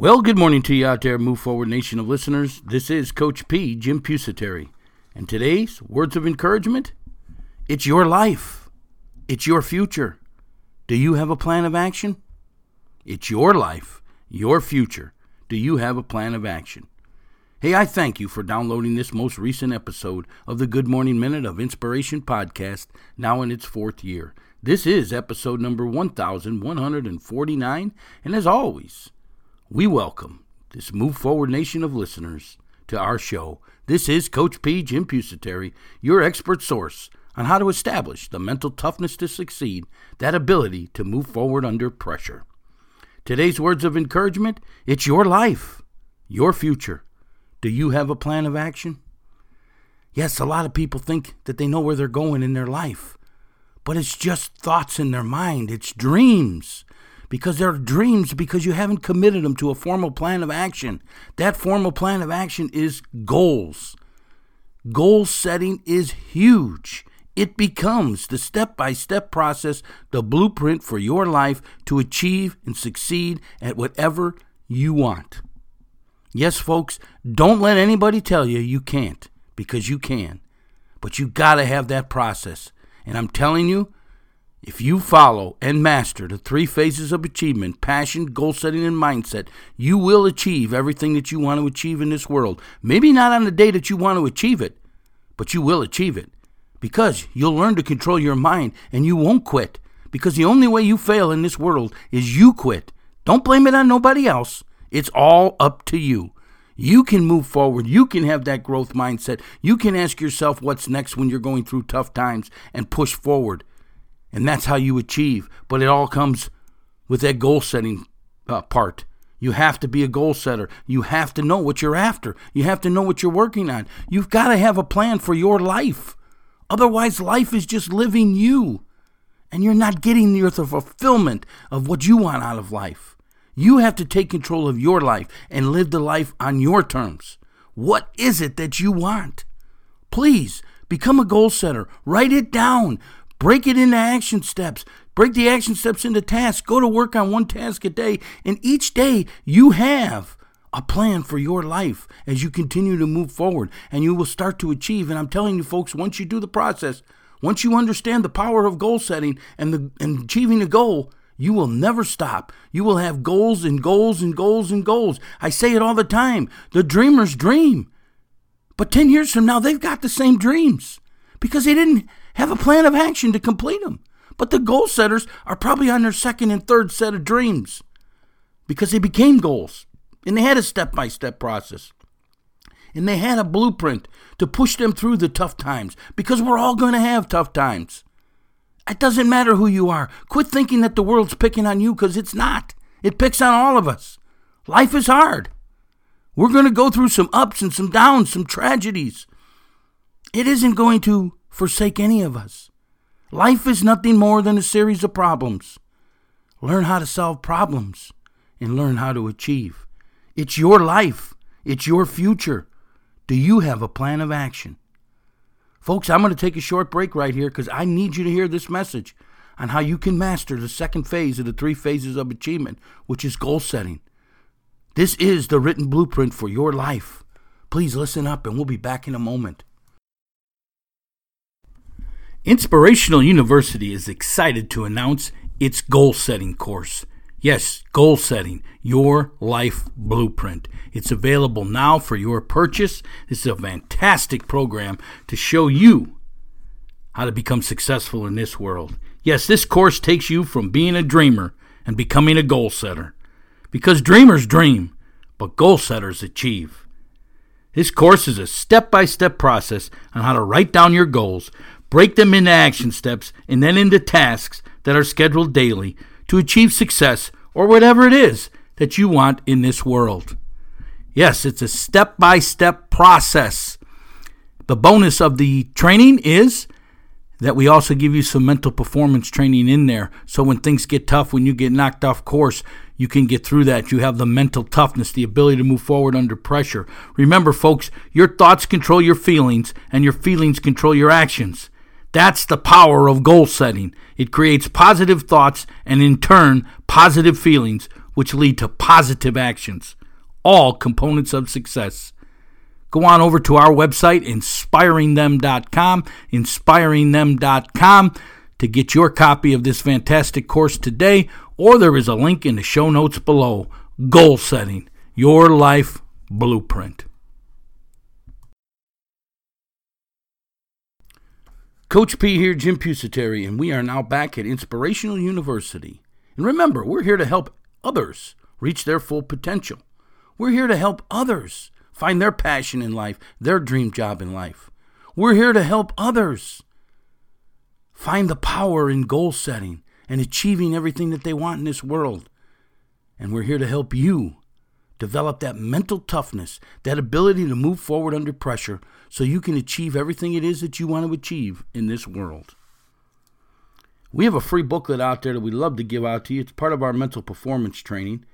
Well, good morning to you out there, Move Forward Nation of listeners. This is Coach P, Jim Pusateri. And today's words of encouragement it's your life, it's your future. Do you have a plan of action? It's your life, your future. Do you have a plan of action? Hey, I thank you for downloading this most recent episode of the Good Morning Minute of Inspiration podcast, now in its fourth year. This is episode number 1149, and as always, we welcome this Move Forward Nation of listeners to our show. This is Coach P. Jim Pusateri, your expert source on how to establish the mental toughness to succeed, that ability to move forward under pressure. Today's words of encouragement it's your life, your future. Do you have a plan of action? Yes, a lot of people think that they know where they're going in their life, but it's just thoughts in their mind, it's dreams because they're dreams because you haven't committed them to a formal plan of action. That formal plan of action is goals. Goal setting is huge. It becomes the step by step process, the blueprint for your life to achieve and succeed at whatever you want. Yes, folks, don't let anybody tell you you can't because you can. But you got to have that process. And I'm telling you, if you follow and master the three phases of achievement passion, goal setting, and mindset you will achieve everything that you want to achieve in this world. Maybe not on the day that you want to achieve it, but you will achieve it because you'll learn to control your mind and you won't quit. Because the only way you fail in this world is you quit. Don't blame it on nobody else. It's all up to you. You can move forward. You can have that growth mindset. You can ask yourself what's next when you're going through tough times and push forward. And that's how you achieve. But it all comes with that goal setting uh, part. You have to be a goal setter. You have to know what you're after. You have to know what you're working on. You've got to have a plan for your life. Otherwise, life is just living you. And you're not getting the fulfillment of what you want out of life. You have to take control of your life and live the life on your terms. What is it that you want? Please become a goal setter. Write it down. Break it into action steps. Break the action steps into tasks. Go to work on one task a day. And each day you have a plan for your life as you continue to move forward and you will start to achieve. And I'm telling you, folks, once you do the process, once you understand the power of goal setting and, the, and achieving a goal, you will never stop. You will have goals and goals and goals and goals. I say it all the time. The dreamers dream. But 10 years from now, they've got the same dreams because they didn't have a plan of action to complete them. But the goal setters are probably on their second and third set of dreams because they became goals and they had a step by step process. And they had a blueprint to push them through the tough times because we're all going to have tough times. It doesn't matter who you are. Quit thinking that the world's picking on you because it's not. It picks on all of us. Life is hard. We're going to go through some ups and some downs, some tragedies. It isn't going to forsake any of us. Life is nothing more than a series of problems. Learn how to solve problems and learn how to achieve. It's your life, it's your future. Do you have a plan of action? Folks, I'm going to take a short break right here because I need you to hear this message on how you can master the second phase of the three phases of achievement, which is goal setting. This is the written blueprint for your life. Please listen up, and we'll be back in a moment. Inspirational University is excited to announce its goal setting course. Yes, goal setting, your life blueprint. It's available now for your purchase. This is a fantastic program to show you how to become successful in this world. Yes, this course takes you from being a dreamer and becoming a goal setter. Because dreamers dream, but goal setters achieve. This course is a step by step process on how to write down your goals, break them into action steps, and then into tasks that are scheduled daily to achieve success or whatever it is that you want in this world. Yes, it's a step by step process. The bonus of the training is that we also give you some mental performance training in there. So when things get tough, when you get knocked off course, you can get through that. You have the mental toughness, the ability to move forward under pressure. Remember, folks, your thoughts control your feelings, and your feelings control your actions. That's the power of goal setting. It creates positive thoughts and, in turn, positive feelings, which lead to positive actions. All components of success. Go on over to our website, inspiringthem.com, inspiringthem.com, to get your copy of this fantastic course today, or there is a link in the show notes below. Goal setting, your life blueprint. Coach P here, Jim Pusateri, and we are now back at Inspirational University. And remember, we're here to help others reach their full potential. We're here to help others find their passion in life, their dream job in life. We're here to help others find the power in goal setting and achieving everything that they want in this world. And we're here to help you develop that mental toughness, that ability to move forward under pressure so you can achieve everything it is that you want to achieve in this world. We have a free booklet out there that we love to give out to you. It's part of our mental performance training.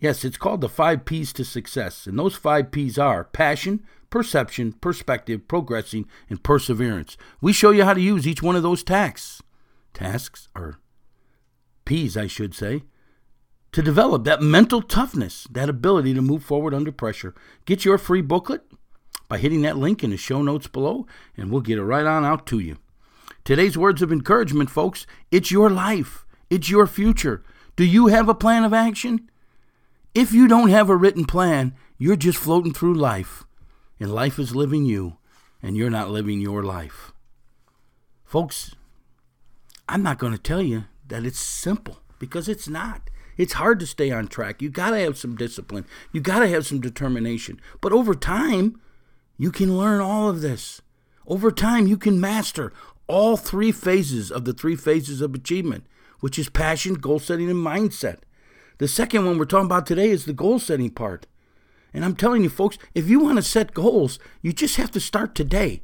Yes, it's called the five P's to success. And those five P's are passion, perception, perspective, progressing, and perseverance. We show you how to use each one of those tasks. Tasks, or P's, I should say, to develop that mental toughness, that ability to move forward under pressure. Get your free booklet by hitting that link in the show notes below, and we'll get it right on out to you. Today's words of encouragement, folks it's your life, it's your future. Do you have a plan of action? If you don't have a written plan, you're just floating through life, and life is living you, and you're not living your life. Folks, I'm not going to tell you that it's simple because it's not. It's hard to stay on track. You got to have some discipline. You got to have some determination. But over time, you can learn all of this. Over time, you can master all three phases of the three phases of achievement, which is passion, goal setting, and mindset. The second one we're talking about today is the goal setting part. And I'm telling you, folks, if you want to set goals, you just have to start today.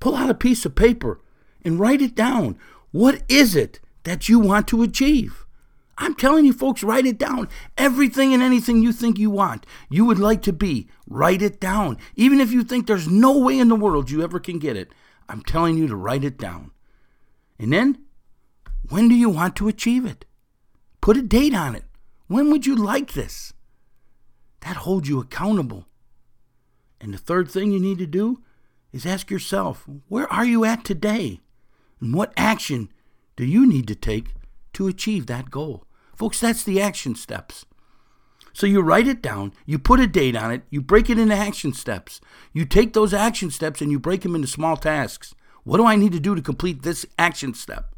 Pull out a piece of paper and write it down. What is it that you want to achieve? I'm telling you, folks, write it down. Everything and anything you think you want, you would like to be, write it down. Even if you think there's no way in the world you ever can get it, I'm telling you to write it down. And then, when do you want to achieve it? Put a date on it. When would you like this? That holds you accountable. And the third thing you need to do is ask yourself, where are you at today? And what action do you need to take to achieve that goal? Folks, that's the action steps. So you write it down, you put a date on it, you break it into action steps. You take those action steps and you break them into small tasks. What do I need to do to complete this action step?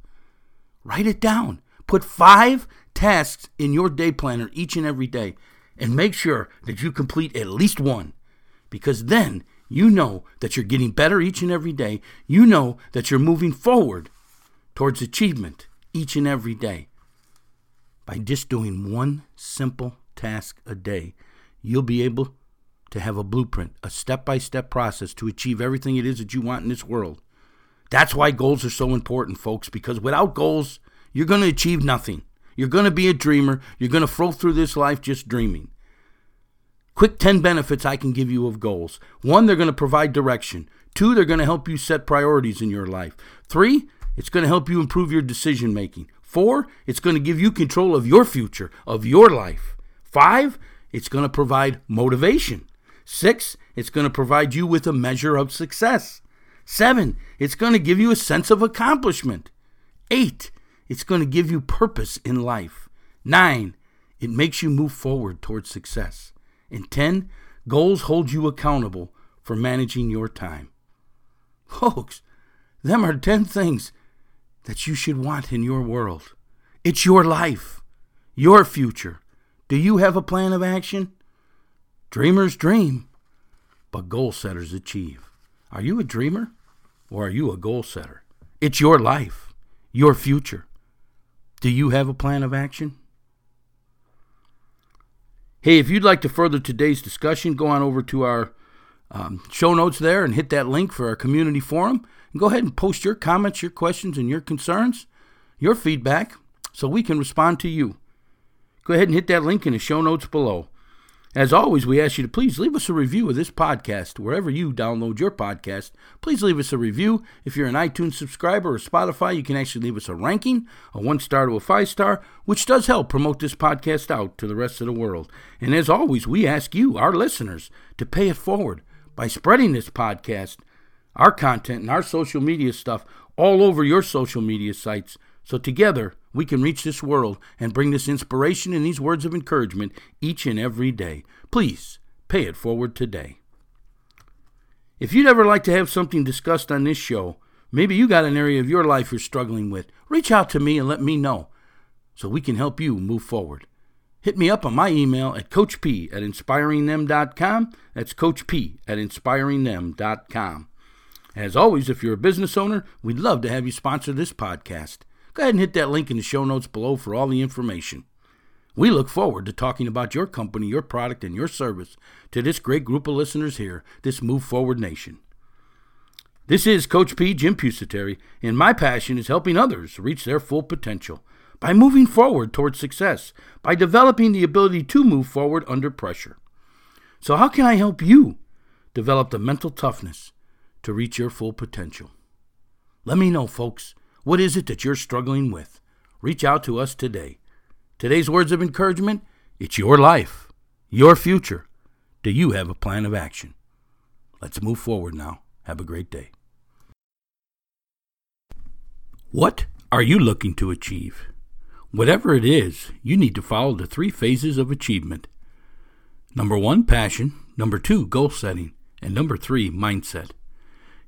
Write it down. Put five tasks in your day planner each and every day and make sure that you complete at least one because then you know that you're getting better each and every day. You know that you're moving forward towards achievement each and every day. By just doing one simple task a day, you'll be able to have a blueprint, a step by step process to achieve everything it is that you want in this world. That's why goals are so important, folks, because without goals, you're going to achieve nothing. You're going to be a dreamer. You're going to flow through this life just dreaming. Quick 10 benefits I can give you of goals. One, they're going to provide direction. Two, they're going to help you set priorities in your life. Three, it's going to help you improve your decision making. Four, it's going to give you control of your future, of your life. Five, it's going to provide motivation. Six, it's going to provide you with a measure of success. Seven, it's going to give you a sense of accomplishment. Eight, it's going to give you purpose in life. Nine, it makes you move forward towards success. And 10, goals hold you accountable for managing your time. Folks, them are 10 things that you should want in your world. It's your life, your future. Do you have a plan of action? Dreamers dream, but goal setters achieve. Are you a dreamer or are you a goal setter? It's your life, your future. Do you have a plan of action? Hey, if you'd like to further today's discussion, go on over to our um, show notes there and hit that link for our community forum. Go ahead and post your comments, your questions, and your concerns, your feedback, so we can respond to you. Go ahead and hit that link in the show notes below. As always, we ask you to please leave us a review of this podcast wherever you download your podcast. Please leave us a review. If you're an iTunes subscriber or Spotify, you can actually leave us a ranking, a one star to a five star, which does help promote this podcast out to the rest of the world. And as always, we ask you, our listeners, to pay it forward by spreading this podcast, our content, and our social media stuff all over your social media sites. So together, we can reach this world and bring this inspiration and these words of encouragement each and every day. Please pay it forward today. If you'd ever like to have something discussed on this show, maybe you got an area of your life you're struggling with, reach out to me and let me know so we can help you move forward. Hit me up on my email at coachp at inspiringthem.com. That's coachp at inspiringthem.com. As always, if you're a business owner, we'd love to have you sponsor this podcast. Go ahead and hit that link in the show notes below for all the information. We look forward to talking about your company, your product, and your service to this great group of listeners here, this Move Forward Nation. This is Coach P, Jim Pusateri, and my passion is helping others reach their full potential by moving forward towards success, by developing the ability to move forward under pressure. So, how can I help you develop the mental toughness to reach your full potential? Let me know, folks. What is it that you're struggling with? Reach out to us today. Today's words of encouragement it's your life, your future. Do you have a plan of action? Let's move forward now. Have a great day. What are you looking to achieve? Whatever it is, you need to follow the three phases of achievement. Number one, passion. Number two, goal setting. And number three, mindset.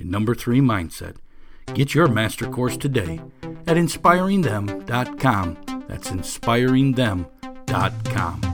and number three, mindset. Get your master course today at inspiringthem.com. That's inspiringthem.com.